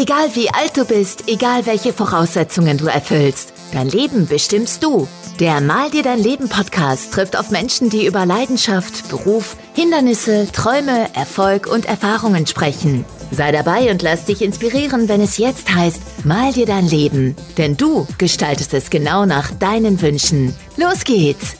Egal wie alt du bist, egal welche Voraussetzungen du erfüllst, dein Leben bestimmst du. Der Mal dir dein Leben Podcast trifft auf Menschen, die über Leidenschaft, Beruf, Hindernisse, Träume, Erfolg und Erfahrungen sprechen. Sei dabei und lass dich inspirieren, wenn es jetzt heißt, mal dir dein Leben. Denn du gestaltest es genau nach deinen Wünschen. Los geht's!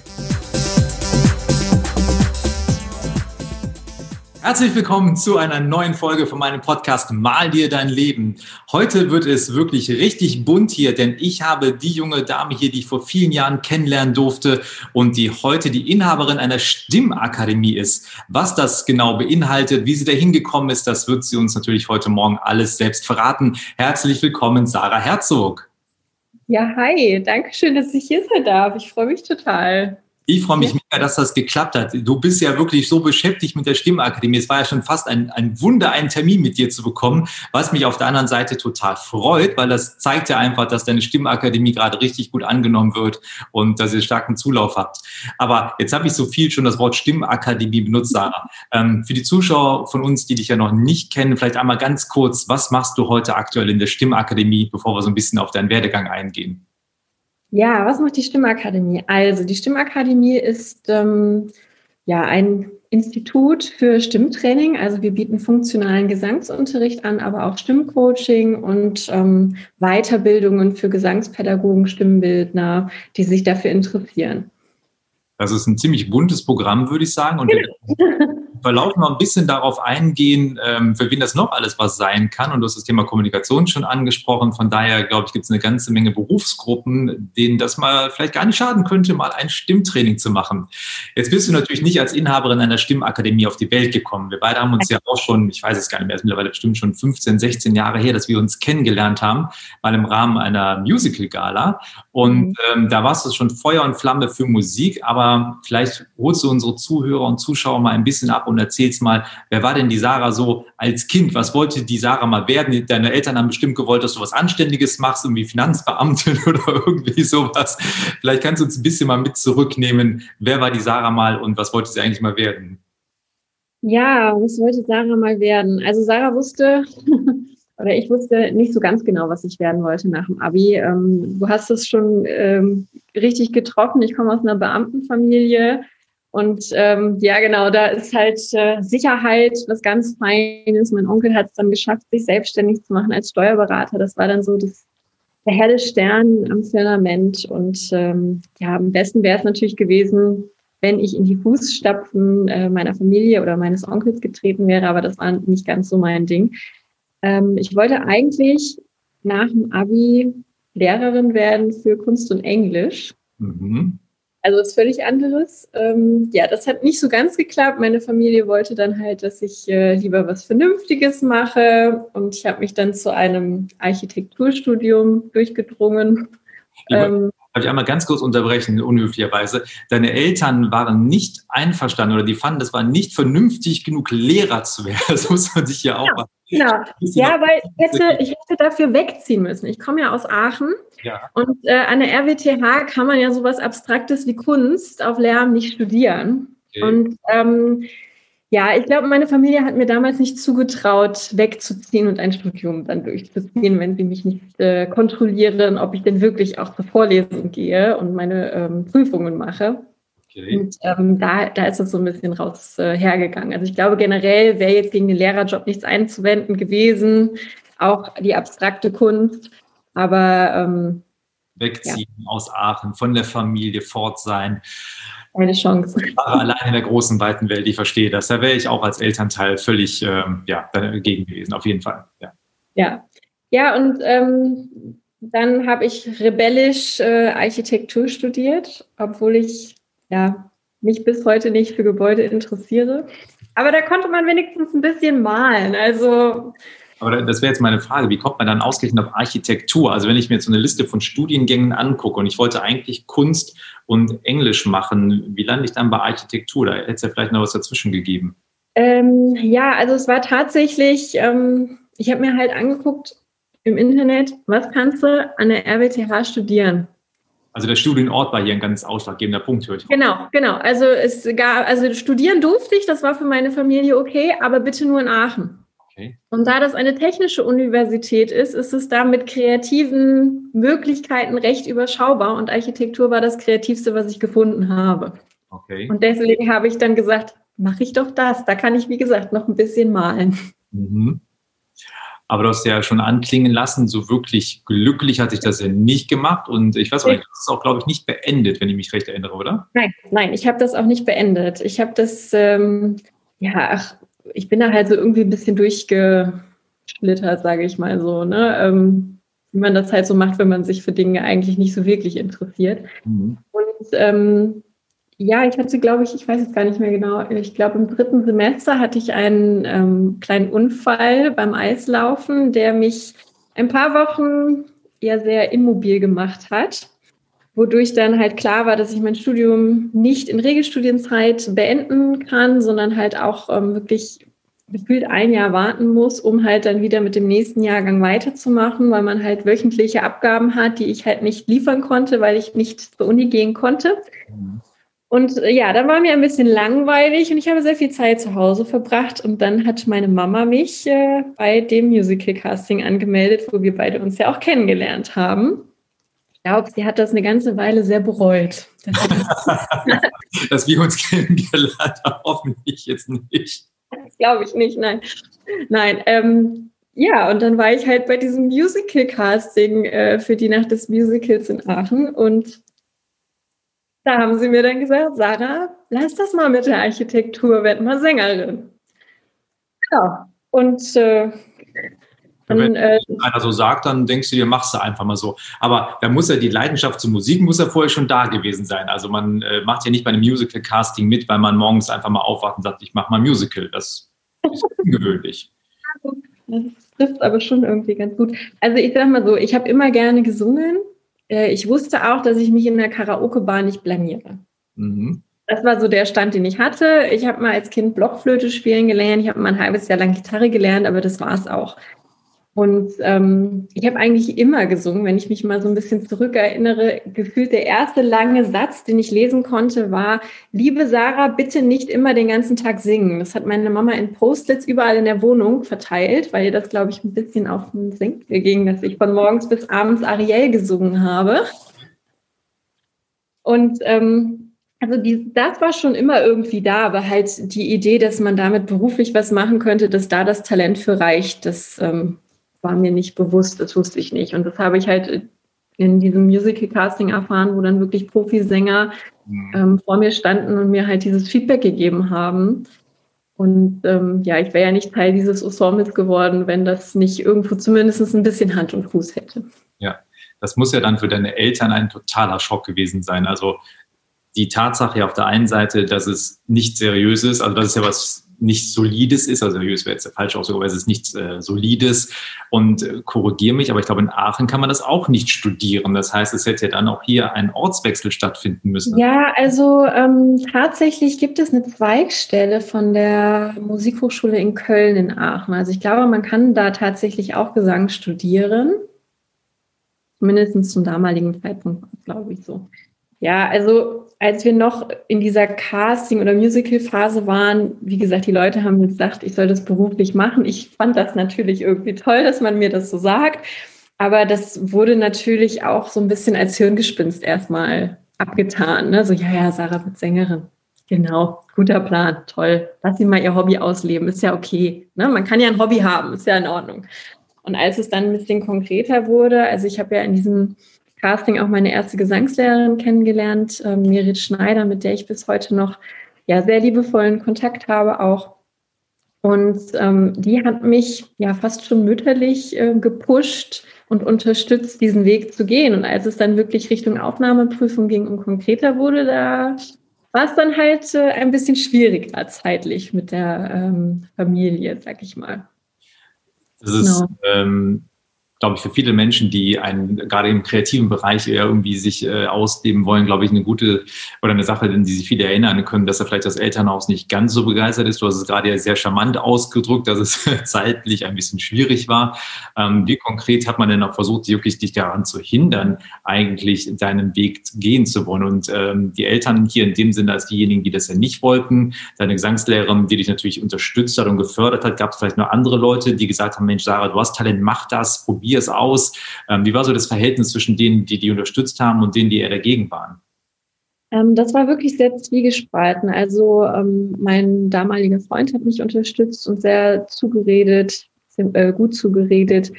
Herzlich willkommen zu einer neuen Folge von meinem Podcast Mal dir dein Leben. Heute wird es wirklich richtig bunt hier, denn ich habe die junge Dame hier, die ich vor vielen Jahren kennenlernen durfte und die heute die Inhaberin einer Stimmakademie ist. Was das genau beinhaltet, wie sie da hingekommen ist, das wird sie uns natürlich heute Morgen alles selbst verraten. Herzlich willkommen, Sarah Herzog. Ja, hi, danke schön, dass ich hier sein darf. Ich freue mich total. Ich freue mich mega, dass das geklappt hat. Du bist ja wirklich so beschäftigt mit der Stimmakademie. Es war ja schon fast ein, ein Wunder, einen Termin mit dir zu bekommen, was mich auf der anderen Seite total freut, weil das zeigt ja einfach, dass deine Stimmakademie gerade richtig gut angenommen wird und dass ihr starken Zulauf habt. Aber jetzt habe ich so viel schon das Wort Stimmakademie benutzt, Sarah. Ähm, für die Zuschauer von uns, die dich ja noch nicht kennen, vielleicht einmal ganz kurz, was machst du heute aktuell in der Stimmakademie, bevor wir so ein bisschen auf deinen Werdegang eingehen? Ja, was macht die Stimmakademie? Also die Stimmakademie ist ähm, ja ein Institut für Stimmtraining. Also wir bieten funktionalen Gesangsunterricht an, aber auch Stimmcoaching und ähm, Weiterbildungen für Gesangspädagogen, Stimmbildner, die sich dafür interessieren. Das ist ein ziemlich buntes Programm, würde ich sagen. Und Verlauf noch ein bisschen darauf eingehen, ähm, für wen das noch alles was sein kann. Und du hast das Thema Kommunikation schon angesprochen. Von daher, glaube ich, gibt es eine ganze Menge Berufsgruppen, denen das mal vielleicht gar nicht schaden könnte, mal ein Stimmtraining zu machen. Jetzt bist du natürlich nicht als Inhaberin einer Stimmakademie auf die Welt gekommen. Wir beide haben uns ja auch schon, ich weiß es gar nicht mehr, es ist mittlerweile bestimmt schon 15, 16 Jahre her, dass wir uns kennengelernt haben, mal im Rahmen einer Musical-Gala. Und mhm. ähm, da warst du schon Feuer und Flamme für Musik, aber vielleicht holst du unsere Zuhörer und Zuschauer mal ein bisschen ab und erzählst mal, wer war denn die Sarah so als Kind? Was wollte die Sarah mal werden? Deine Eltern haben bestimmt gewollt, dass du was Anständiges machst, irgendwie Finanzbeamtin oder irgendwie sowas. Vielleicht kannst du uns ein bisschen mal mit zurücknehmen. Wer war die Sarah mal und was wollte sie eigentlich mal werden? Ja, was wollte Sarah mal werden? Also Sarah wusste, oder ich wusste nicht so ganz genau, was ich werden wollte nach dem Abi. Ähm, du hast es schon ähm, richtig getroffen. Ich komme aus einer Beamtenfamilie. Und ähm, ja, genau, da ist halt äh, Sicherheit was ganz Feines. Mein Onkel hat es dann geschafft, sich selbstständig zu machen als Steuerberater. Das war dann so das, der helle Stern am Firmament. Und ähm, ja, am besten wäre es natürlich gewesen, wenn ich in die Fußstapfen äh, meiner Familie oder meines Onkels getreten wäre, aber das war nicht ganz so mein Ding. Ähm, ich wollte eigentlich nach dem Abi Lehrerin werden für Kunst und Englisch. Mhm. Also was völlig anderes. Ähm, ja, das hat nicht so ganz geklappt. Meine Familie wollte dann halt, dass ich äh, lieber was Vernünftiges mache. Und ich habe mich dann zu einem Architekturstudium durchgedrungen. Ähm, Darf ich einmal ganz kurz unterbrechen, unhöflicherweise? Deine Eltern waren nicht einverstanden oder die fanden, das war nicht vernünftig genug, Lehrer zu werden. Das muss man sich ja auch ja, Genau. Ja, weil ich hätte, ich hätte dafür wegziehen müssen. Ich komme ja aus Aachen ja. und äh, an der RWTH kann man ja sowas Abstraktes wie Kunst auf Lärm nicht studieren. Okay. Und ähm, ja, ich glaube, meine Familie hat mir damals nicht zugetraut, wegzuziehen und ein Studium dann durchzuziehen, wenn sie mich nicht äh, kontrollieren, ob ich denn wirklich auch zur Vorlesung gehe und meine ähm, Prüfungen mache. Okay. Und ähm, da, da ist es so ein bisschen raus äh, hergegangen. Also ich glaube, generell wäre jetzt gegen den Lehrerjob nichts einzuwenden gewesen, auch die abstrakte Kunst. Aber ähm, wegziehen ja. aus Aachen, von der Familie fort sein keine Chance. Allein in der großen, weiten Welt, ich verstehe das. Da wäre ich auch als Elternteil völlig ähm, ja, dagegen gewesen, auf jeden Fall. Ja, ja. ja und ähm, dann habe ich rebellisch äh, Architektur studiert, obwohl ich ja, mich bis heute nicht für Gebäude interessiere. Aber da konnte man wenigstens ein bisschen malen. Also aber das wäre jetzt meine Frage, wie kommt man dann ausgerechnet auf Architektur? Also wenn ich mir jetzt so eine Liste von Studiengängen angucke und ich wollte eigentlich Kunst und Englisch machen, wie lande ich dann bei Architektur? Da hätte es ja vielleicht noch was dazwischen gegeben. Ähm, ja, also es war tatsächlich, ähm, ich habe mir halt angeguckt im Internet, was kannst du an der RWTH studieren? Also der Studienort war hier ein ganz ausschlaggebender Punkt, höre ich. Genau, genau. Also es gab, also studieren durfte ich, das war für meine Familie okay, aber bitte nur in Aachen. Okay. Und da das eine technische Universität ist, ist es da mit kreativen Möglichkeiten recht überschaubar und Architektur war das Kreativste, was ich gefunden habe. Okay. Und deswegen habe ich dann gesagt, mache ich doch das. Da kann ich, wie gesagt, noch ein bisschen malen. Mhm. Aber du hast ja schon anklingen lassen, so wirklich glücklich hat sich das ja nicht gemacht. Und ich weiß auch nicht, das ist auch, glaube ich, nicht beendet, wenn ich mich recht erinnere, oder? Nein, nein, ich habe das auch nicht beendet. Ich habe das, ähm, ja, ach, ich bin da halt so irgendwie ein bisschen durchgeschlittert, sage ich mal so, ne? Ähm, wie man das halt so macht, wenn man sich für Dinge eigentlich nicht so wirklich interessiert. Mhm. Und ähm, ja, ich hatte, glaube ich, ich weiß es gar nicht mehr genau, ich glaube, im dritten Semester hatte ich einen ähm, kleinen Unfall beim Eislaufen, der mich ein paar Wochen ja sehr immobil gemacht hat, wodurch dann halt klar war, dass ich mein Studium nicht in Regelstudienzeit beenden kann, sondern halt auch ähm, wirklich gefühlt ein Jahr warten muss, um halt dann wieder mit dem nächsten Jahrgang weiterzumachen, weil man halt wöchentliche Abgaben hat, die ich halt nicht liefern konnte, weil ich nicht zur Uni gehen konnte. Und äh, ja, dann war mir ein bisschen langweilig und ich habe sehr viel Zeit zu Hause verbracht. Und dann hat meine Mama mich äh, bei dem Musical Casting angemeldet, wo wir beide uns ja auch kennengelernt haben. Ich glaube, sie hat das eine ganze Weile sehr bereut. Dass wir uns kennengelernt haben, hoffentlich jetzt nicht. Das glaube ich nicht, nein. Nein, ähm, ja, und dann war ich halt bei diesem Musical-Casting äh, für die Nacht des Musicals in Aachen und da haben sie mir dann gesagt, Sarah, lass das mal mit der Architektur, werd mal Sängerin. Ja, und äh, dann, wenn äh, einer so sagt, dann denkst du dir, machst du einfach mal so. Aber da muss ja die Leidenschaft zur Musik muss ja vorher schon da gewesen sein. Also man äh, macht ja nicht bei einem Musical-Casting mit, weil man morgens einfach mal aufwacht und sagt, ich mache mal Musical. Das ist ungewöhnlich. Das trifft aber schon irgendwie ganz gut. Also ich sag mal so, ich habe immer gerne gesungen äh, ich wusste auch, dass ich mich in der Karaoke-Bar nicht blamiere. Mhm. Das war so der Stand, den ich hatte. Ich habe mal als Kind Blockflöte spielen gelernt. Ich habe mal ein halbes Jahr lang Gitarre gelernt, aber das war es auch. Und ähm, ich habe eigentlich immer gesungen, wenn ich mich mal so ein bisschen zurückerinnere. Gefühlt der erste lange Satz, den ich lesen konnte, war, liebe Sarah, bitte nicht immer den ganzen Tag singen. Das hat meine Mama in Post-its überall in der Wohnung verteilt, weil ihr das, glaube ich, ein bisschen auf den Senkel ging, dass ich von morgens bis abends Ariel gesungen habe. Und ähm, also die, das war schon immer irgendwie da, aber halt die Idee, dass man damit beruflich was machen könnte, dass da das Talent für reicht, das ähm, war mir nicht bewusst, das wusste ich nicht. Und das habe ich halt in diesem Musical-Casting erfahren, wo dann wirklich Profisänger mhm. ähm, vor mir standen und mir halt dieses Feedback gegeben haben. Und ähm, ja, ich wäre ja nicht Teil dieses Ensembles geworden, wenn das nicht irgendwo zumindest ein bisschen Hand und Fuß hätte. Ja, das muss ja dann für deine Eltern ein totaler Schock gewesen sein. Also die Tatsache auf der einen Seite, dass es nicht seriös ist, also das ist ja was nichts Solides ist, also seriös wäre jetzt der falsche Ausdruck, aber es ist nichts äh, Solides und äh, korrigiere mich, aber ich glaube, in Aachen kann man das auch nicht studieren. Das heißt, es hätte ja dann auch hier ein Ortswechsel stattfinden müssen. Ja, also ähm, tatsächlich gibt es eine Zweigstelle von der Musikhochschule in Köln in Aachen. Also ich glaube, man kann da tatsächlich auch Gesang studieren. Mindestens zum damaligen Zeitpunkt, glaube ich so. Ja, also als wir noch in dieser Casting- oder Musical-Phase waren, wie gesagt, die Leute haben gesagt, ich soll das beruflich machen. Ich fand das natürlich irgendwie toll, dass man mir das so sagt. Aber das wurde natürlich auch so ein bisschen als Hirngespinst erstmal abgetan. Ne? So, ja, ja, Sarah wird Sängerin. Genau, guter Plan, toll. Lass sie mal ihr Hobby ausleben, ist ja okay. Ne? Man kann ja ein Hobby haben, ist ja in Ordnung. Und als es dann ein bisschen konkreter wurde, also ich habe ja in diesem Casting auch meine erste Gesangslehrerin kennengelernt, äh, Merit Schneider, mit der ich bis heute noch ja, sehr liebevollen Kontakt habe auch. Und ähm, die hat mich ja fast schon mütterlich äh, gepusht und unterstützt, diesen Weg zu gehen. Und als es dann wirklich Richtung Aufnahmeprüfung ging und konkreter wurde, da war es dann halt äh, ein bisschen schwieriger zeitlich mit der ähm, Familie, sag ich mal. Das ist genau. ähm, glaube ich, für viele Menschen, die einen, gerade im kreativen Bereich irgendwie sich äh, ausleben wollen, glaube ich, eine gute oder eine Sache, in die sich viele erinnern können, dass er vielleicht das Elternhaus nicht ganz so begeistert ist. Du hast es gerade ja sehr charmant ausgedrückt, dass es zeitlich ein bisschen schwierig war. Ähm, wie konkret hat man denn auch versucht, wirklich dich daran zu hindern, eigentlich deinen Weg gehen zu wollen? Und ähm, die Eltern hier in dem Sinne als diejenigen, die das ja nicht wollten, deine Gesangslehrerin, die dich natürlich unterstützt hat und gefördert hat, gab es vielleicht noch andere Leute, die gesagt haben, Mensch, Sarah, du hast Talent, mach das, probier probier es aus. Ähm, wie war so das Verhältnis zwischen denen, die die unterstützt haben und denen, die eher dagegen waren? Ähm, das war wirklich sehr zwiegespalten. Also ähm, mein damaliger Freund hat mich unterstützt und sehr zugeredet, äh, gut zugeredet.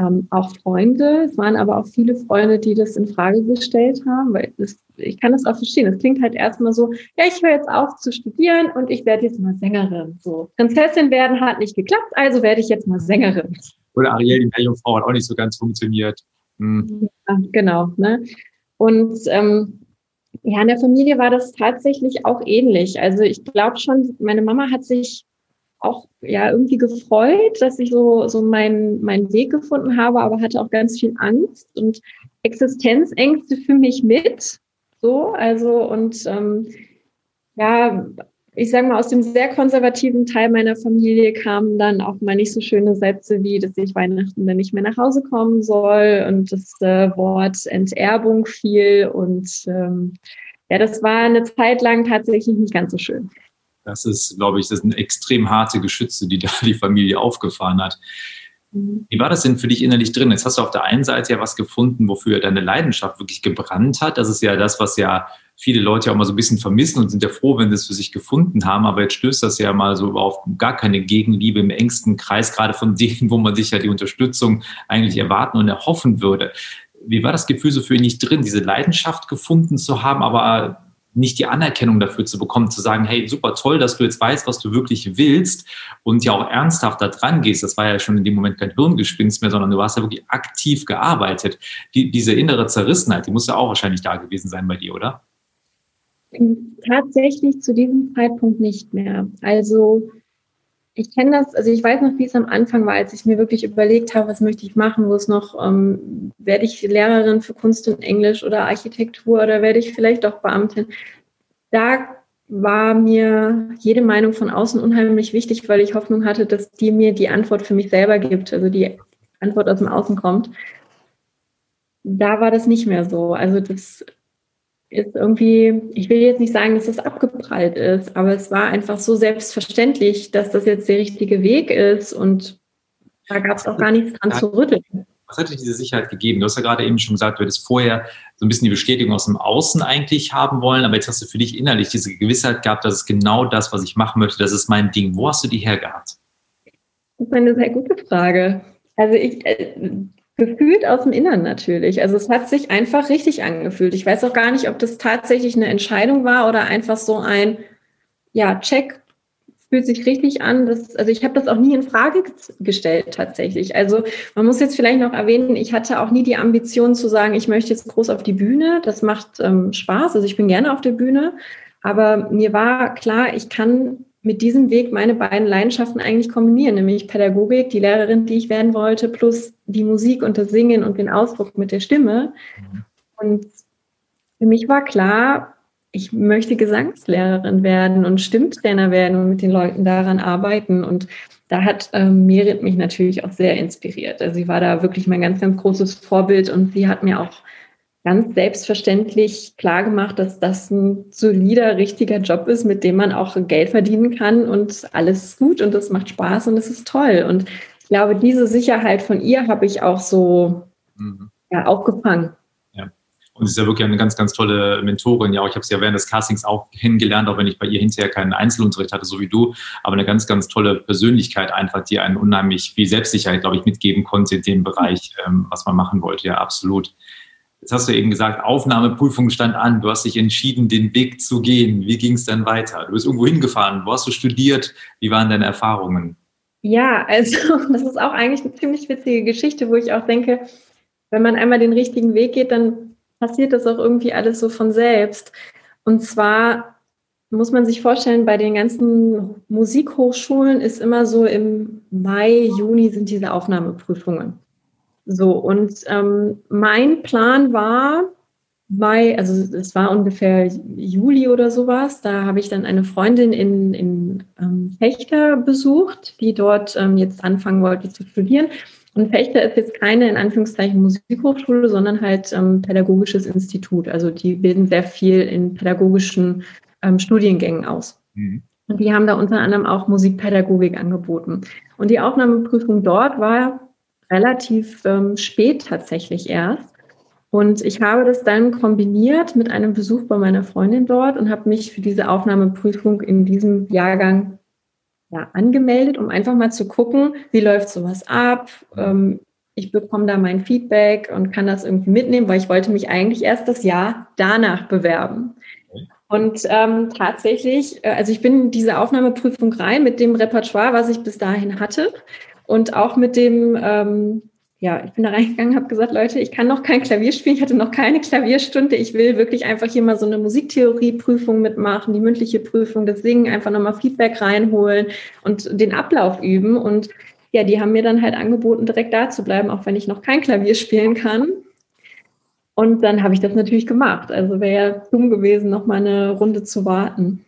Ähm, auch Freunde. Es waren aber auch viele Freunde, die das in Frage gestellt haben, weil das, ich kann das auch verstehen. Es klingt halt erstmal so, ja, ich höre jetzt auf zu studieren und ich werde jetzt mal Sängerin. So, Prinzessin werden hat nicht geklappt, also werde ich jetzt mal Sängerin. Oder Ariel, die Meerjungfrau, hat auch nicht so ganz funktioniert. Hm. Ja, genau. Ne? Und ähm, ja, in der Familie war das tatsächlich auch ähnlich. Also ich glaube schon, meine Mama hat sich auch ja irgendwie gefreut, dass ich so so meinen meinen Weg gefunden habe, aber hatte auch ganz viel Angst und Existenzängste für mich mit. So, also und ähm, ja, ich sage mal, aus dem sehr konservativen Teil meiner Familie kamen dann auch mal nicht so schöne Sätze wie, dass ich Weihnachten dann nicht mehr nach Hause kommen soll und das äh, Wort Enterbung fiel. Und ähm, ja, das war eine Zeit lang tatsächlich nicht ganz so schön. Das ist, glaube ich, das sind extrem harte Geschütze, die da die Familie aufgefahren hat. Mhm. Wie war das denn für dich innerlich drin? Jetzt hast du auf der einen Seite ja was gefunden, wofür deine Leidenschaft wirklich gebrannt hat. Das ist ja das, was ja viele Leute auch mal so ein bisschen vermissen und sind ja froh, wenn sie es für sich gefunden haben. Aber jetzt stößt das ja mal so auf gar keine Gegenliebe im engsten Kreis, gerade von denen, wo man sich ja die Unterstützung eigentlich erwarten und erhoffen würde. Wie war das Gefühl so für nicht drin, diese Leidenschaft gefunden zu haben, aber nicht die Anerkennung dafür zu bekommen, zu sagen, hey, super toll, dass du jetzt weißt, was du wirklich willst und ja auch ernsthaft da dran gehst. Das war ja schon in dem Moment kein Hirngespinst mehr, sondern du hast ja wirklich aktiv gearbeitet. Die, diese innere Zerrissenheit, die muss ja auch wahrscheinlich da gewesen sein bei dir, oder? Tatsächlich zu diesem Zeitpunkt nicht mehr. Also ich kenne das, also ich weiß noch, wie es am Anfang war, als ich mir wirklich überlegt habe, was möchte ich machen, wo es noch, ähm, werde ich Lehrerin für Kunst und Englisch oder Architektur oder werde ich vielleicht doch Beamtin. Da war mir jede Meinung von außen unheimlich wichtig, weil ich Hoffnung hatte, dass die mir die Antwort für mich selber gibt, also die Antwort aus dem Außen kommt. Da war das nicht mehr so. Also das ist irgendwie, ich will jetzt nicht sagen, dass das abgeprallt ist, aber es war einfach so selbstverständlich, dass das jetzt der richtige Weg ist und da gab es auch gar nichts dran zu rütteln. Was hat dir diese Sicherheit gegeben? Du hast ja gerade eben schon gesagt, du hättest vorher so ein bisschen die Bestätigung aus dem Außen eigentlich haben wollen, aber jetzt hast du für dich innerlich diese Gewissheit gehabt, dass es genau das, was ich machen möchte, das ist mein Ding. Wo hast du die hergehabt? Das ist eine sehr gute Frage. Also ich, äh, Gefühlt aus dem Innern natürlich. Also es hat sich einfach richtig angefühlt. Ich weiß auch gar nicht, ob das tatsächlich eine Entscheidung war oder einfach so ein, ja, Check fühlt sich richtig an. Das, also ich habe das auch nie in Frage gestellt tatsächlich. Also man muss jetzt vielleicht noch erwähnen, ich hatte auch nie die Ambition zu sagen, ich möchte jetzt groß auf die Bühne. Das macht ähm, Spaß. Also ich bin gerne auf der Bühne. Aber mir war klar, ich kann mit diesem Weg meine beiden Leidenschaften eigentlich kombinieren, nämlich Pädagogik, die Lehrerin, die ich werden wollte, plus die Musik und das Singen und den Ausdruck mit der Stimme. Mhm. Und für mich war klar, ich möchte Gesangslehrerin werden und Stimmtrainer werden und mit den Leuten daran arbeiten. Und da hat ähm, Merit mich natürlich auch sehr inspiriert. Also sie war da wirklich mein ganz, ganz großes Vorbild und sie hat mir auch ganz selbstverständlich klar gemacht, dass das ein solider, richtiger Job ist, mit dem man auch Geld verdienen kann und alles gut und es macht Spaß und es ist toll. Und ich glaube, diese Sicherheit von ihr habe ich auch so mhm. ja, aufgefangen. Ja. Und sie ist ja wirklich eine ganz, ganz tolle Mentorin. Ja, ich habe sie ja während des Castings auch kennengelernt, auch wenn ich bei ihr hinterher keinen Einzelunterricht hatte, so wie du. Aber eine ganz, ganz tolle Persönlichkeit einfach, die einen unheimlich viel Selbstsicherheit, glaube ich, mitgeben konnte in dem Bereich, ähm, was man machen wollte. Ja, absolut. Jetzt hast du eben gesagt, Aufnahmeprüfung stand an. Du hast dich entschieden, den Weg zu gehen. Wie ging es dann weiter? Du bist irgendwo hingefahren. Wo hast du studiert? Wie waren deine Erfahrungen? Ja, also das ist auch eigentlich eine ziemlich witzige Geschichte, wo ich auch denke, wenn man einmal den richtigen Weg geht, dann passiert das auch irgendwie alles so von selbst. Und zwar muss man sich vorstellen, bei den ganzen Musikhochschulen ist immer so im Mai, Juni sind diese Aufnahmeprüfungen. So, und ähm, mein Plan war, Mai, also es war ungefähr Juli oder sowas, da habe ich dann eine Freundin in, in ähm, Fechter besucht, die dort ähm, jetzt anfangen wollte zu studieren. Und Fechter ist jetzt keine in Anführungszeichen Musikhochschule, sondern halt ähm, pädagogisches Institut. Also die bilden sehr viel in pädagogischen ähm, Studiengängen aus. Mhm. Und die haben da unter anderem auch Musikpädagogik angeboten. Und die Aufnahmeprüfung dort war relativ ähm, spät tatsächlich erst. Und ich habe das dann kombiniert mit einem Besuch bei meiner Freundin dort und habe mich für diese Aufnahmeprüfung in diesem Jahrgang ja, angemeldet, um einfach mal zu gucken, wie läuft sowas ab. Ähm, ich bekomme da mein Feedback und kann das irgendwie mitnehmen, weil ich wollte mich eigentlich erst das Jahr danach bewerben. Und ähm, tatsächlich, äh, also ich bin in diese Aufnahmeprüfung rein mit dem Repertoire, was ich bis dahin hatte und auch mit dem ähm, ja, ich bin da reingegangen, habe gesagt, Leute, ich kann noch kein Klavier spielen, ich hatte noch keine Klavierstunde. Ich will wirklich einfach hier mal so eine Musiktheorieprüfung mitmachen, die mündliche Prüfung, das Singen, einfach nochmal Feedback reinholen und den Ablauf üben. Und ja, die haben mir dann halt angeboten, direkt da zu bleiben, auch wenn ich noch kein Klavier spielen kann. Und dann habe ich das natürlich gemacht. Also wäre ja dumm gewesen, noch mal eine Runde zu warten.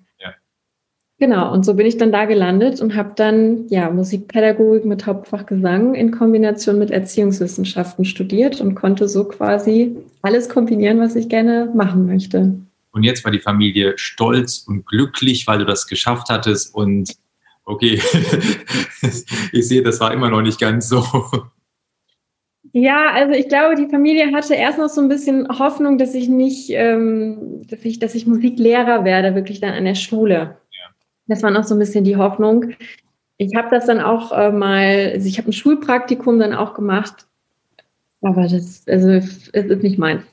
Genau, und so bin ich dann da gelandet und habe dann ja Musikpädagogik mit Hauptfach Gesang in Kombination mit Erziehungswissenschaften studiert und konnte so quasi alles kombinieren, was ich gerne machen möchte. Und jetzt war die Familie stolz und glücklich, weil du das geschafft hattest und okay, ich sehe, das war immer noch nicht ganz so. Ja, also ich glaube, die Familie hatte erst noch so ein bisschen Hoffnung, dass ich nicht, ähm, dass ich, dass ich Musiklehrer werde, wirklich dann an der Schule. Das war noch so ein bisschen die Hoffnung. Ich habe das dann auch äh, mal, also ich habe ein Schulpraktikum dann auch gemacht, aber das, also es ist nicht meins,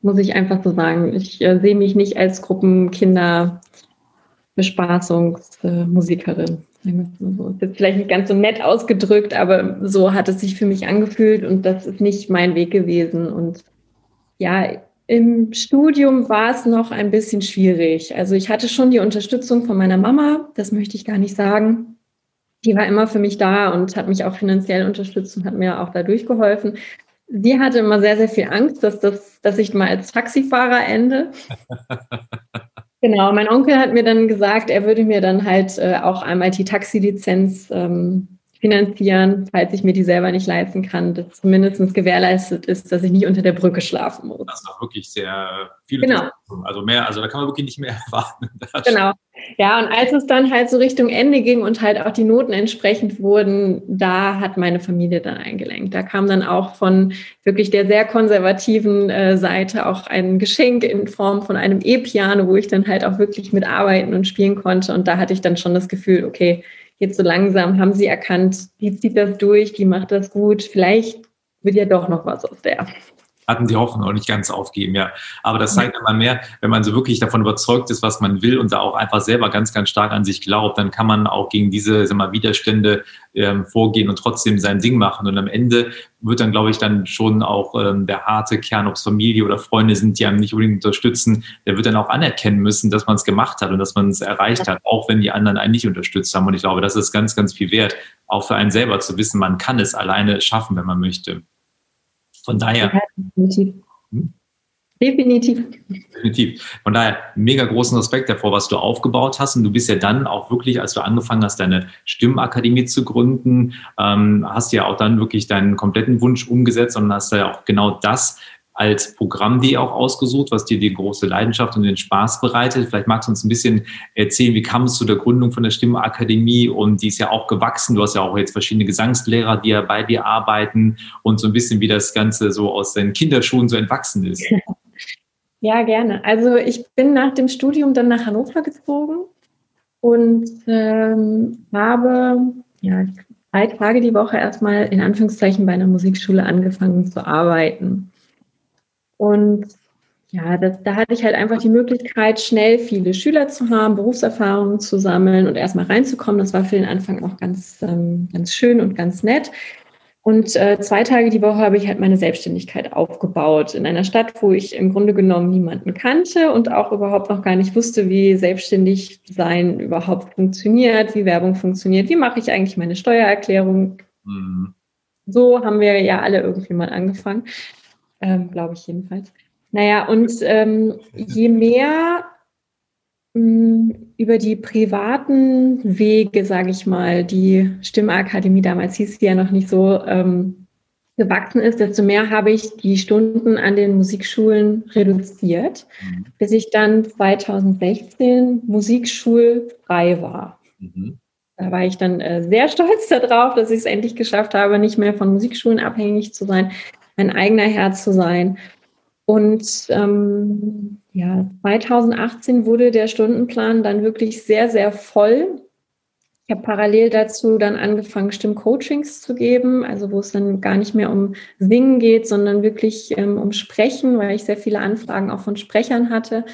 muss ich einfach so sagen. Ich äh, sehe mich nicht als Gruppenkinderbespaßungsmusikerin. So. Ist jetzt vielleicht nicht ganz so nett ausgedrückt, aber so hat es sich für mich angefühlt und das ist nicht mein Weg gewesen. Und ja, im Studium war es noch ein bisschen schwierig. Also ich hatte schon die Unterstützung von meiner Mama, das möchte ich gar nicht sagen. Die war immer für mich da und hat mich auch finanziell unterstützt und hat mir auch dadurch geholfen. Sie hatte immer sehr, sehr viel Angst, dass, das, dass ich mal als Taxifahrer ende. genau, mein Onkel hat mir dann gesagt, er würde mir dann halt äh, auch einmal die Taxilizenz ähm, finanzieren, falls ich mir die selber nicht leisten kann, dass zumindest gewährleistet ist, dass ich nicht unter der Brücke schlafen muss. Das ist auch wirklich sehr viel. Genau. Also mehr, also da kann man wirklich nicht mehr erwarten. Genau. Ja, und als es dann halt so Richtung Ende ging und halt auch die Noten entsprechend wurden, da hat meine Familie dann eingelenkt. Da kam dann auch von wirklich der sehr konservativen äh, Seite auch ein Geschenk in Form von einem E-Piano, wo ich dann halt auch wirklich mitarbeiten und spielen konnte. Und da hatte ich dann schon das Gefühl, okay, jetzt so langsam haben sie erkannt, die zieht das durch, die macht das gut, vielleicht wird ja doch noch was aus der hatten die Hoffnung auch nicht ganz aufgeben, ja. Aber das zeigt immer mehr, wenn man so wirklich davon überzeugt ist, was man will und da auch einfach selber ganz, ganz stark an sich glaubt, dann kann man auch gegen diese sag mal, Widerstände ähm, vorgehen und trotzdem sein Ding machen. Und am Ende wird dann, glaube ich, dann schon auch ähm, der harte Kern, ob es Familie oder Freunde sind, die einem nicht unbedingt unterstützen, der wird dann auch anerkennen müssen, dass man es gemacht hat und dass man es erreicht hat, auch wenn die anderen einen nicht unterstützt haben. Und ich glaube, das ist ganz, ganz viel wert, auch für einen selber zu wissen, man kann es alleine schaffen, wenn man möchte. Von daher. Ja, definitiv. Hm? Definitiv. Definitiv. Von daher mega großen Respekt davor, was du aufgebaut hast. Und du bist ja dann auch wirklich, als du angefangen hast, deine Stimmakademie zu gründen, ähm, hast ja auch dann wirklich deinen kompletten Wunsch umgesetzt und hast ja auch genau das als Programm die auch ausgesucht, was dir die große Leidenschaft und den Spaß bereitet. Vielleicht magst du uns ein bisschen erzählen, wie kam es zu der Gründung von der Stimmakademie und die ist ja auch gewachsen. Du hast ja auch jetzt verschiedene Gesangslehrer, die ja bei dir arbeiten und so ein bisschen, wie das Ganze so aus den Kinderschuhen so entwachsen ist. Ja, gerne. Also ich bin nach dem Studium dann nach Hannover gezogen und ähm, habe ja, drei Tage die Woche erstmal in Anführungszeichen bei einer Musikschule angefangen zu arbeiten. Und ja, das, da hatte ich halt einfach die Möglichkeit, schnell viele Schüler zu haben, Berufserfahrungen zu sammeln und erstmal reinzukommen. Das war für den Anfang auch ganz, ähm, ganz schön und ganz nett. Und äh, zwei Tage die Woche habe ich halt meine Selbstständigkeit aufgebaut in einer Stadt, wo ich im Grunde genommen niemanden kannte und auch überhaupt noch gar nicht wusste, wie selbstständig sein überhaupt funktioniert, wie Werbung funktioniert, wie mache ich eigentlich meine Steuererklärung. Mhm. so haben wir ja alle irgendwie mal angefangen, ähm, glaube ich jedenfalls. Naja, und ähm, je mehr mh, mm, über die privaten Wege, sage ich mal, die Stimmakademie damals hieß sie ja noch nicht so, ähm, gewachsen ist, desto mehr habe ich die Stunden an den Musikschulen reduziert, mhm. bis ich dann 2016 musikschulfrei war. Mhm. Da war ich dann äh, sehr stolz darauf, dass ich es endlich geschafft habe, nicht mehr von Musikschulen abhängig zu sein, mein eigener Herr zu sein. Und ähm, ja, 2018 wurde der Stundenplan dann wirklich sehr, sehr voll. Ich habe parallel dazu dann angefangen, Stimmcoachings zu geben, also wo es dann gar nicht mehr um Singen geht, sondern wirklich ähm, um Sprechen, weil ich sehr viele Anfragen auch von Sprechern hatte.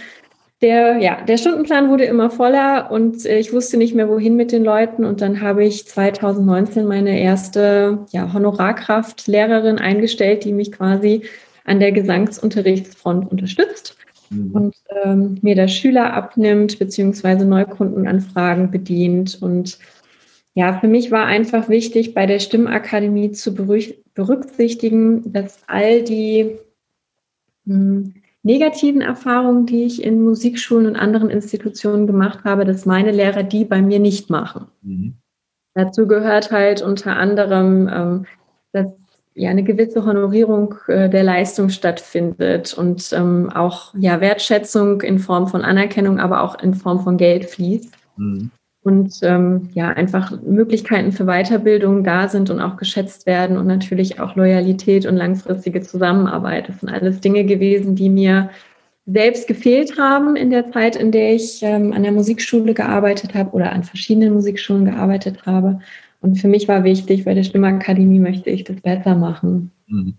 Der, ja, der Stundenplan wurde immer voller und äh, ich wusste nicht mehr, wohin mit den Leuten. Und dann habe ich 2019 meine erste ja, Honorarkraft-Lehrerin eingestellt, die mich quasi an der Gesangsunterrichtsfront unterstützt mhm. und ähm, mir da Schüler abnimmt, beziehungsweise Neukundenanfragen bedient. Und ja, für mich war einfach wichtig, bei der Stimmakademie zu berücksichtigen, dass all die mh, hm, negativen Erfahrungen, die ich in Musikschulen und anderen Institutionen gemacht habe, dass meine Lehrer die bei mir nicht machen. Mhm. Dazu gehört halt unter anderem, ähm, dass ja eine gewisse Honorierung äh, der Leistung stattfindet und ähm, auch ja Wertschätzung in Form von Anerkennung, aber auch in Form von Geld fließt. Mhm. Und ähm, ja, einfach Möglichkeiten für Weiterbildung da sind und auch geschätzt werden und natürlich auch Loyalität und langfristige Zusammenarbeit. Das sind alles Dinge gewesen, die mir selbst gefehlt haben in der Zeit, in der ich ähm, an der Musikschule gearbeitet habe oder an verschiedenen Musikschulen gearbeitet habe. Und für mich war wichtig, bei der Stimmakademie möchte ich das besser machen. Mhm.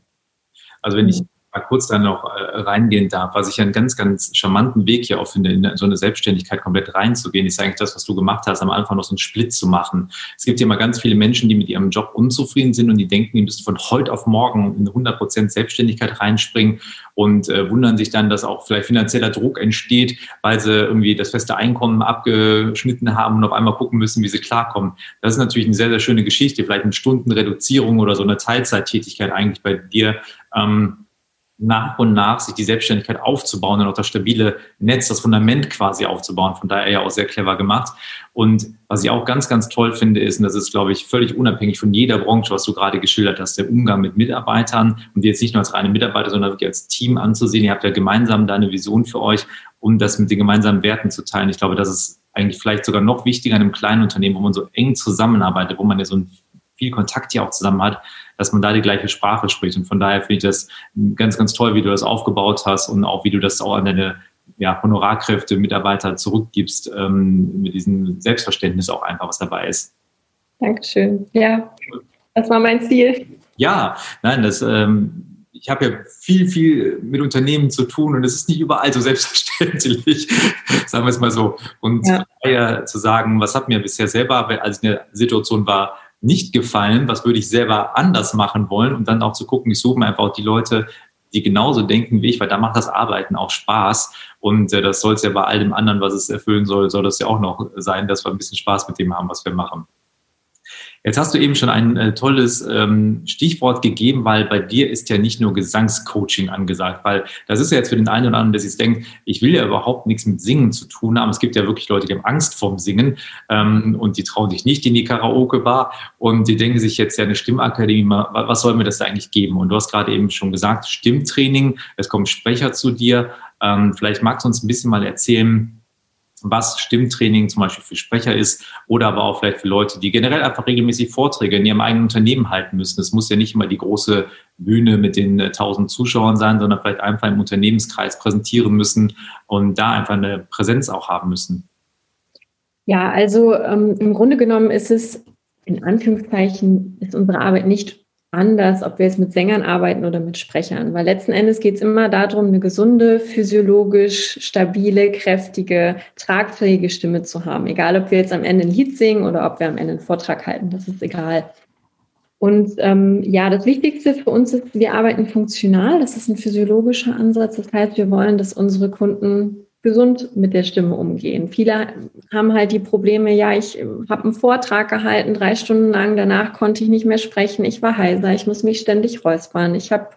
Also wenn ich mhm. Mal kurz da noch äh, reingehen darf, was ich einen ganz, ganz charmanten Weg hier auch finde, in so eine Selbstständigkeit komplett reinzugehen, ist eigentlich das, was du gemacht hast, am Anfang noch so einen Split zu machen. Es gibt ja immer ganz viele Menschen, die mit ihrem Job unzufrieden sind und die denken, die müssen von heute auf morgen in 100% Selbstständigkeit reinspringen und äh, wundern sich dann, dass auch vielleicht finanzieller Druck entsteht, weil sie irgendwie das feste Einkommen abgeschnitten haben und auf einmal gucken müssen, wie sie klarkommen. Das ist natürlich eine sehr, sehr schöne Geschichte, vielleicht eine Stundenreduzierung oder so eine Teilzeittätigkeit eigentlich bei dir. Ähm, nach und nach sich die Selbstständigkeit aufzubauen und auch das stabile Netz, das Fundament quasi aufzubauen. Von daher ja auch sehr clever gemacht. Und was ich auch ganz, ganz toll finde, ist, und das ist, glaube ich, völlig unabhängig von jeder Branche, was du gerade geschildert hast, der Umgang mit Mitarbeitern und jetzt nicht nur als reine Mitarbeiter, sondern wirklich als Team anzusehen. Ihr habt ja gemeinsam da eine Vision für euch, um das mit den gemeinsamen Werten zu teilen. Ich glaube, das ist eigentlich vielleicht sogar noch wichtiger in einem kleinen Unternehmen, wo man so eng zusammenarbeitet, wo man ja so ein viel Kontakt hier auch zusammen hat, dass man da die gleiche Sprache spricht. Und von daher finde ich das ganz, ganz toll, wie du das aufgebaut hast und auch wie du das auch an deine ja, Honorarkräfte, Mitarbeiter zurückgibst, ähm, mit diesem Selbstverständnis auch einfach, was dabei ist. Dankeschön. Ja, das war mein Ziel. Ja, nein, das, ähm, ich habe ja viel, viel mit Unternehmen zu tun und es ist nicht überall so selbstverständlich, sagen wir es mal so. Und ja. zu sagen, was hat mir bisher selber, als ich in der Situation war, nicht gefallen, was würde ich selber anders machen wollen und dann auch zu gucken, ich suche mir einfach auch die Leute, die genauso denken wie ich, weil da macht das Arbeiten auch Spaß und äh, das soll es ja bei all dem anderen, was es erfüllen soll, soll das ja auch noch sein, dass wir ein bisschen Spaß mit dem haben, was wir machen. Jetzt hast du eben schon ein äh, tolles ähm, Stichwort gegeben, weil bei dir ist ja nicht nur Gesangscoaching angesagt, weil das ist ja jetzt für den einen oder anderen, der sich denkt, ich will ja überhaupt nichts mit Singen zu tun haben. Es gibt ja wirklich Leute, die haben Angst vorm Singen ähm, und die trauen sich nicht in die Karaoke-Bar und die denken sich jetzt ja eine Stimmakademie, was soll mir das da eigentlich geben? Und du hast gerade eben schon gesagt, Stimmtraining, es kommen Sprecher zu dir. Ähm, vielleicht magst du uns ein bisschen mal erzählen, was Stimmtraining zum Beispiel für Sprecher ist oder aber auch vielleicht für Leute, die generell einfach regelmäßig Vorträge in ihrem eigenen Unternehmen halten müssen. Es muss ja nicht immer die große Bühne mit den äh, tausend Zuschauern sein, sondern vielleicht einfach im Unternehmenskreis präsentieren müssen und da einfach eine Präsenz auch haben müssen. Ja, also ähm, im Grunde genommen ist es in Anführungszeichen, ist unsere Arbeit nicht anders, ob wir jetzt mit Sängern arbeiten oder mit Sprechern. Weil letzten Endes geht es immer darum, eine gesunde, physiologisch stabile, kräftige, tragfähige Stimme zu haben. Egal, ob wir jetzt am Ende ein Lied singen oder ob wir am Ende einen Vortrag halten, das ist egal. Und ähm, ja, das Wichtigste für uns ist, wir arbeiten funktional. Das ist ein physiologischer Ansatz. Das heißt, wir wollen, dass unsere Kunden gesund mit der Stimme umgehen. Viele haben halt die Probleme, ja, ich habe einen Vortrag gehalten, drei Stunden lang, danach konnte ich nicht mehr sprechen, ich war heiser, ich muss mich ständig räuspern, ich habe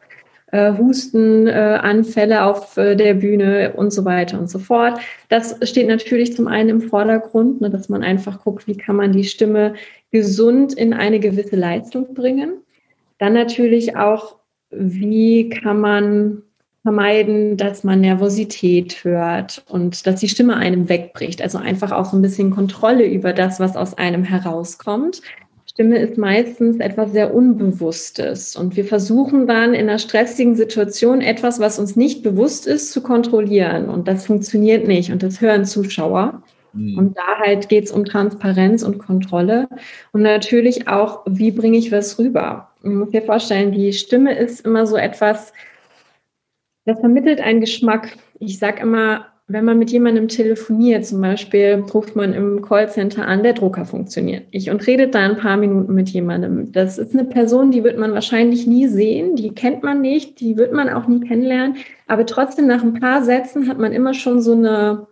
äh, Hustenanfälle äh, auf äh, der Bühne und so weiter und so fort. Das steht natürlich zum einen im Vordergrund, ne, dass man einfach guckt, wie kann man die Stimme gesund in eine gewisse Leistung bringen. Dann natürlich auch, wie kann man vermeiden, dass man Nervosität hört und dass die Stimme einem wegbricht. Also einfach auch so ein bisschen Kontrolle über das, was aus einem herauskommt. Stimme ist meistens etwas sehr Unbewusstes und wir versuchen dann in einer stressigen Situation etwas, was uns nicht bewusst ist, zu kontrollieren und das funktioniert nicht und das hören Zuschauer. Mhm. Und da halt geht es um Transparenz und Kontrolle und natürlich auch, wie bringe ich was rüber. Man muss sich vorstellen, die Stimme ist immer so etwas, das vermittelt einen Geschmack. Ich sage immer, wenn man mit jemandem telefoniert, zum Beispiel ruft man im Callcenter an, der Drucker funktioniert nicht und redet da ein paar Minuten mit jemandem. Das ist eine Person, die wird man wahrscheinlich nie sehen, die kennt man nicht, die wird man auch nie kennenlernen, aber trotzdem nach ein paar Sätzen hat man immer schon so eine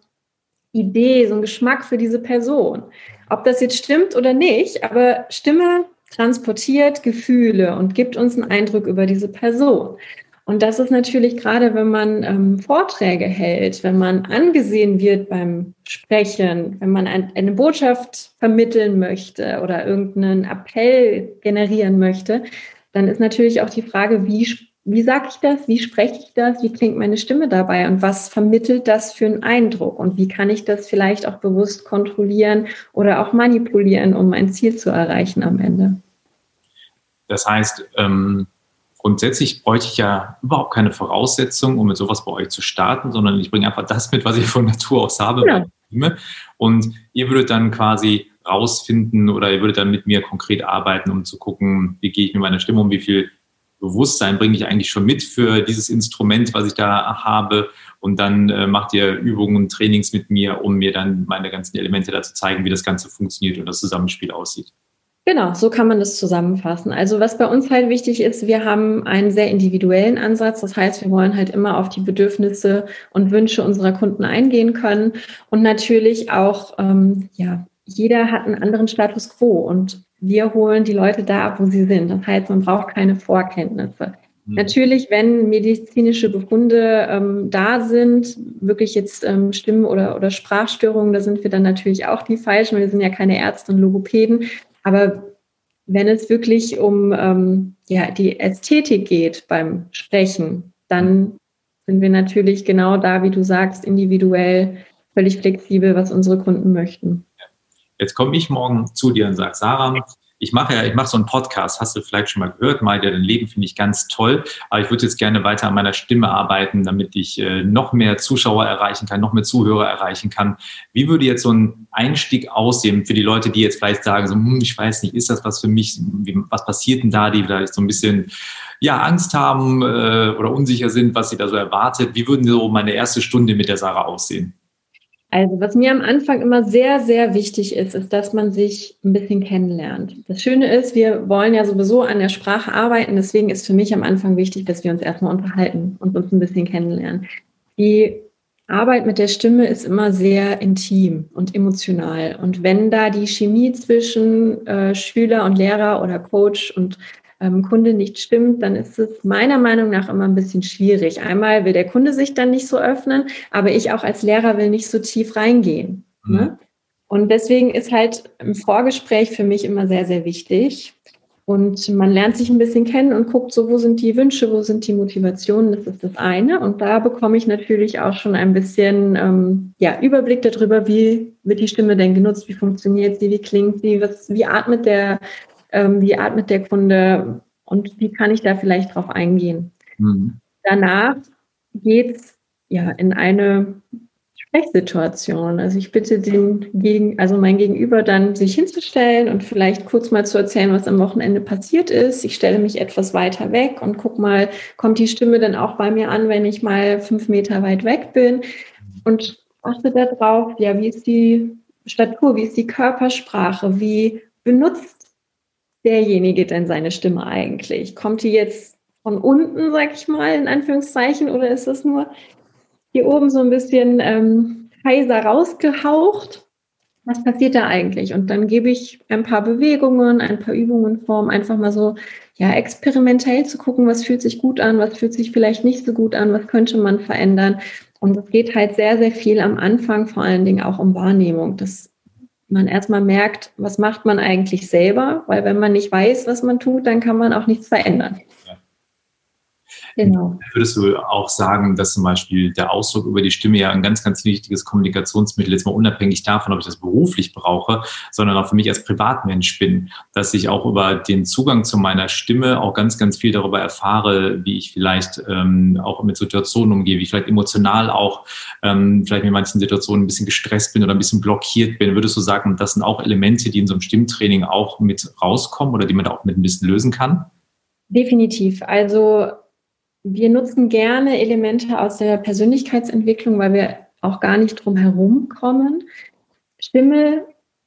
Idee, so einen Geschmack für diese Person. Ob das jetzt stimmt oder nicht, aber Stimme transportiert Gefühle und gibt uns einen Eindruck über diese Person. Und das ist natürlich gerade, wenn man ähm, Vorträge hält, wenn man angesehen wird beim Sprechen, wenn man ein, eine Botschaft vermitteln möchte oder irgendeinen Appell generieren möchte, dann ist natürlich auch die Frage, wie, wie sage ich das, wie spreche ich das, wie klingt meine Stimme dabei und was vermittelt das für einen Eindruck und wie kann ich das vielleicht auch bewusst kontrollieren oder auch manipulieren, um mein Ziel zu erreichen am Ende. Das heißt, ähm grundsätzlich bräuchte ich ja überhaupt keine Voraussetzungen, um mit sowas bei euch zu starten, sondern ich bringe einfach das mit, was ich von Natur aus habe. Ja. Und ihr würdet dann quasi rausfinden oder ihr würdet dann mit mir konkret arbeiten, um zu gucken, wie gehe ich mit meiner Stimme um, wie viel Bewusstsein bringe ich eigentlich schon mit für dieses Instrument, was ich da habe. Und dann äh, macht ihr Übungen, Trainings mit mir, um mir dann meine ganzen Elemente dazu zeigen, wie das Ganze funktioniert und das Zusammenspiel aussieht. Genau, so kann man das zusammenfassen. Also was bei uns halt wichtig ist, wir haben einen sehr individuellen Ansatz. Das heißt, wir wollen halt immer auf die Bedürfnisse und Wünsche unserer Kunden eingehen können. Und natürlich auch, ähm, ja, jeder hat einen anderen Status quo und wir holen die Leute da ab, wo sie sind. Das heißt, man braucht keine Vorkenntnisse. Mhm. Natürlich, wenn medizinische Befunde ähm, da sind, wirklich jetzt ähm, Stimmen- oder, oder Sprachstörungen, da sind wir dann natürlich auch die Falschen, weil wir sind ja keine Ärzte und Logopäden. Aber wenn es wirklich um ähm, ja, die Ästhetik geht beim Sprechen, dann sind wir natürlich genau da, wie du sagst, individuell, völlig flexibel, was unsere Kunden möchten. Jetzt komme ich morgen zu dir und sage, Sarah, ich mache ja, ich mache so einen Podcast, hast du vielleicht schon mal gehört, mal der dein Leben finde ich ganz toll, aber ich würde jetzt gerne weiter an meiner Stimme arbeiten, damit ich äh, noch mehr Zuschauer erreichen kann, noch mehr Zuhörer erreichen kann. Wie würde jetzt so ein Einstieg aussehen für die Leute, die jetzt vielleicht sagen, so, hm, ich weiß nicht, ist das was für mich, Wie, was passiert denn da, die vielleicht so ein bisschen ja, Angst haben äh, oder unsicher sind, was sie da so erwartet. Wie würden so meine erste Stunde mit der Sarah aussehen? Also, was mir am Anfang immer sehr, sehr wichtig ist, ist, dass man sich ein bisschen kennenlernt. Das Schöne ist, wir wollen ja sowieso an der Sprache arbeiten. Deswegen ist für mich am Anfang wichtig, dass wir uns erstmal unterhalten und uns ein bisschen kennenlernen. Die Arbeit mit der Stimme ist immer sehr intim und emotional. Und wenn da die Chemie zwischen äh, Schüler und Lehrer oder Coach und ähm, Kunde nicht stimmt, dann ist es meiner Meinung nach immer ein bisschen schwierig. Einmal will der Kunde sich dann nicht so öffnen, aber ich auch als Lehrer will nicht so tief reingehen. Mhm. Ne? Und deswegen ist halt im Vorgespräch für mich immer sehr, sehr wichtig. Und man lernt sich ein bisschen kennen und guckt so, wo sind die Wünsche, wo sind die Motivationen, das ist das eine. Und da bekomme ich natürlich auch schon ein bisschen ähm, ja, Überblick darüber, wie wird die Stimme denn genutzt, wie funktioniert sie, wie klingt sie, was, wie atmet der ähm, wie atmet der Kunde und wie kann ich da vielleicht drauf eingehen. Mhm. Danach geht es ja in eine Sprechsituation. Also ich bitte den gegen, also mein Gegenüber dann sich hinzustellen und vielleicht kurz mal zu erzählen, was am Wochenende passiert ist. Ich stelle mich etwas weiter weg und guck mal, kommt die Stimme dann auch bei mir an, wenn ich mal fünf Meter weit weg bin und achte darauf, ja, wie ist die Statur, wie ist die Körpersprache, wie benutzt derjenige denn seine Stimme eigentlich? Kommt die jetzt von unten, sag ich mal, in Anführungszeichen, oder ist das nur hier oben so ein bisschen ähm, heiser rausgehaucht. Was passiert da eigentlich? Und dann gebe ich ein paar Bewegungen, ein paar Übungen vor, um einfach mal so ja, experimentell zu gucken, was fühlt sich gut an, was fühlt sich vielleicht nicht so gut an, was könnte man verändern. Und es geht halt sehr, sehr viel am Anfang vor allen Dingen auch um Wahrnehmung, dass man erstmal merkt, was macht man eigentlich selber, weil wenn man nicht weiß, was man tut, dann kann man auch nichts verändern. Genau. Würdest du auch sagen, dass zum Beispiel der Ausdruck über die Stimme ja ein ganz, ganz wichtiges Kommunikationsmittel ist, mal unabhängig davon, ob ich das beruflich brauche, sondern auch für mich als Privatmensch bin, dass ich auch über den Zugang zu meiner Stimme auch ganz, ganz viel darüber erfahre, wie ich vielleicht ähm, auch mit Situationen umgehe, wie ich vielleicht emotional auch ähm, vielleicht in manchen Situationen ein bisschen gestresst bin oder ein bisschen blockiert bin. Würdest du sagen, das sind auch Elemente, die in so einem Stimmtraining auch mit rauskommen oder die man da auch mit ein bisschen lösen kann? Definitiv. Also wir nutzen gerne Elemente aus der Persönlichkeitsentwicklung, weil wir auch gar nicht drum herum kommen. Stimme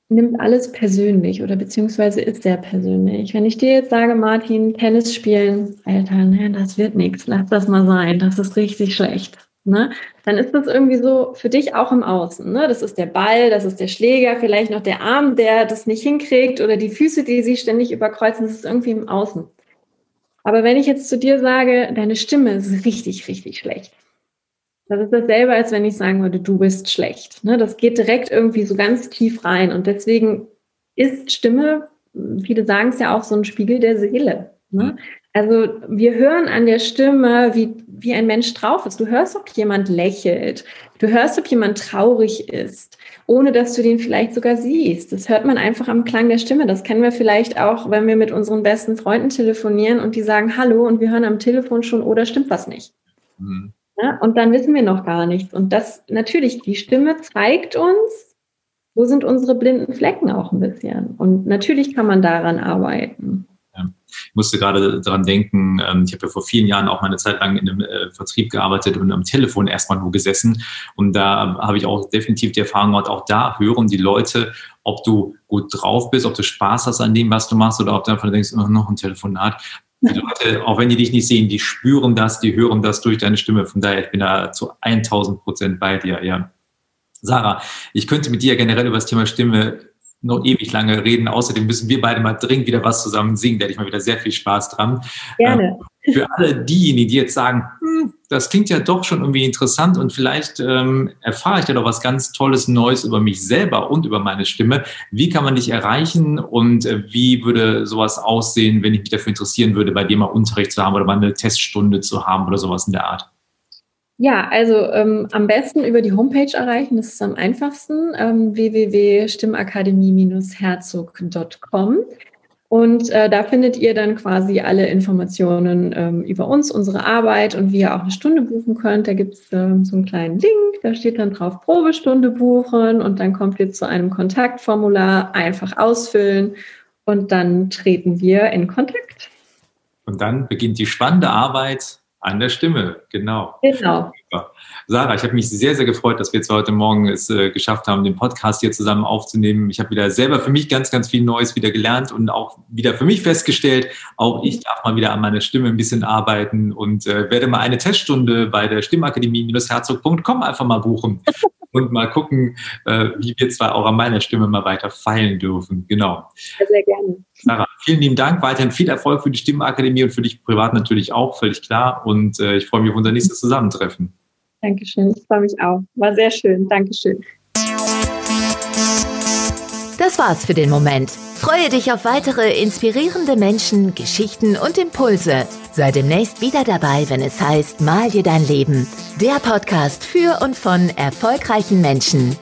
nimmt alles persönlich oder beziehungsweise ist sehr persönlich. Wenn ich dir jetzt sage, Martin, Tennis spielen, Alter, ne, das wird nichts, lass das mal sein, das ist richtig schlecht. Ne? Dann ist das irgendwie so für dich auch im Außen. Ne? Das ist der Ball, das ist der Schläger, vielleicht noch der Arm, der das nicht hinkriegt oder die Füße, die sich ständig überkreuzen, das ist irgendwie im Außen. Aber wenn ich jetzt zu dir sage, deine Stimme ist richtig, richtig schlecht. Das ist dasselbe, als wenn ich sagen würde, du bist schlecht. Ne? Das geht direkt irgendwie so ganz tief rein. Und deswegen ist Stimme, viele sagen es ja auch, so ein Spiegel der Seele. Ne? Also wir hören an der Stimme, wie, wie ein Mensch drauf ist. Du hörst, ob jemand lächelt. Du hörst, ob jemand traurig ist, ohne dass du den vielleicht sogar siehst. Das hört man einfach am Klang der Stimme. Das kennen wir vielleicht auch, wenn wir mit unseren besten Freunden telefonieren und die sagen Hallo und wir hören am Telefon schon, oder stimmt was nicht. Mhm. Ja, und dann wissen wir noch gar nichts. Und das natürlich, die Stimme zeigt uns, wo sind unsere blinden Flecken auch ein bisschen. Und natürlich kann man daran arbeiten. Ich musste gerade daran denken, ähm, ich habe ja vor vielen Jahren auch mal eine Zeit lang in einem äh, Vertrieb gearbeitet und am Telefon erstmal nur gesessen. Und da habe ich auch definitiv die Erfahrung gemacht, auch da hören die Leute, ob du gut drauf bist, ob du Spaß hast an dem, was du machst, oder ob du einfach denkst, oh, noch ein Telefonat. Die Leute, auch wenn die dich nicht sehen, die spüren das, die hören das durch deine Stimme. Von daher, ich bin da zu 1000 Prozent bei dir, ja. Sarah, ich könnte mit dir generell über das Thema Stimme noch ewig lange reden. Außerdem müssen wir beide mal dringend wieder was zusammen singen. Da hätte ich mal wieder sehr viel Spaß dran. Gerne. Ähm, für alle diejenigen, die jetzt sagen, hm, das klingt ja doch schon irgendwie interessant und vielleicht ähm, erfahre ich da doch was ganz Tolles Neues über mich selber und über meine Stimme. Wie kann man dich erreichen und äh, wie würde sowas aussehen, wenn ich mich dafür interessieren würde, bei dir mal Unterricht zu haben oder mal eine Teststunde zu haben oder sowas in der Art? Ja, also ähm, am besten über die Homepage erreichen, das ist am einfachsten, ähm, www.stimmakademie-herzog.com. Und äh, da findet ihr dann quasi alle Informationen ähm, über uns, unsere Arbeit und wie ihr auch eine Stunde buchen könnt. Da gibt es ähm, so einen kleinen Link, da steht dann drauf Probestunde buchen und dann kommt ihr zu einem Kontaktformular, einfach ausfüllen und dann treten wir in Kontakt. Und dann beginnt die spannende Arbeit an der Stimme, genau. Genau. Sarah, ich habe mich sehr, sehr gefreut, dass wir jetzt heute Morgen es äh, geschafft haben, den Podcast hier zusammen aufzunehmen. Ich habe wieder selber für mich ganz, ganz viel Neues wieder gelernt und auch wieder für mich festgestellt, auch ich darf mal wieder an meiner Stimme ein bisschen arbeiten und äh, werde mal eine Teststunde bei der Stimmakademie-herzog.com einfach mal buchen und mal gucken, äh, wie wir zwar auch an meiner Stimme mal weiter feilen dürfen. Genau. Sehr, sehr gerne. Sarah, vielen lieben Dank. Weiterhin viel Erfolg für die Stimmenakademie und für dich privat natürlich auch, völlig klar. Und äh, ich freue mich auf unser nächstes Zusammentreffen. Dankeschön. Ich freue mich auch. War sehr schön. Dankeschön. Das war's für den Moment. Freue dich auf weitere inspirierende Menschen, Geschichten und Impulse. Sei demnächst wieder dabei, wenn es heißt Mal dir dein Leben. Der Podcast für und von erfolgreichen Menschen.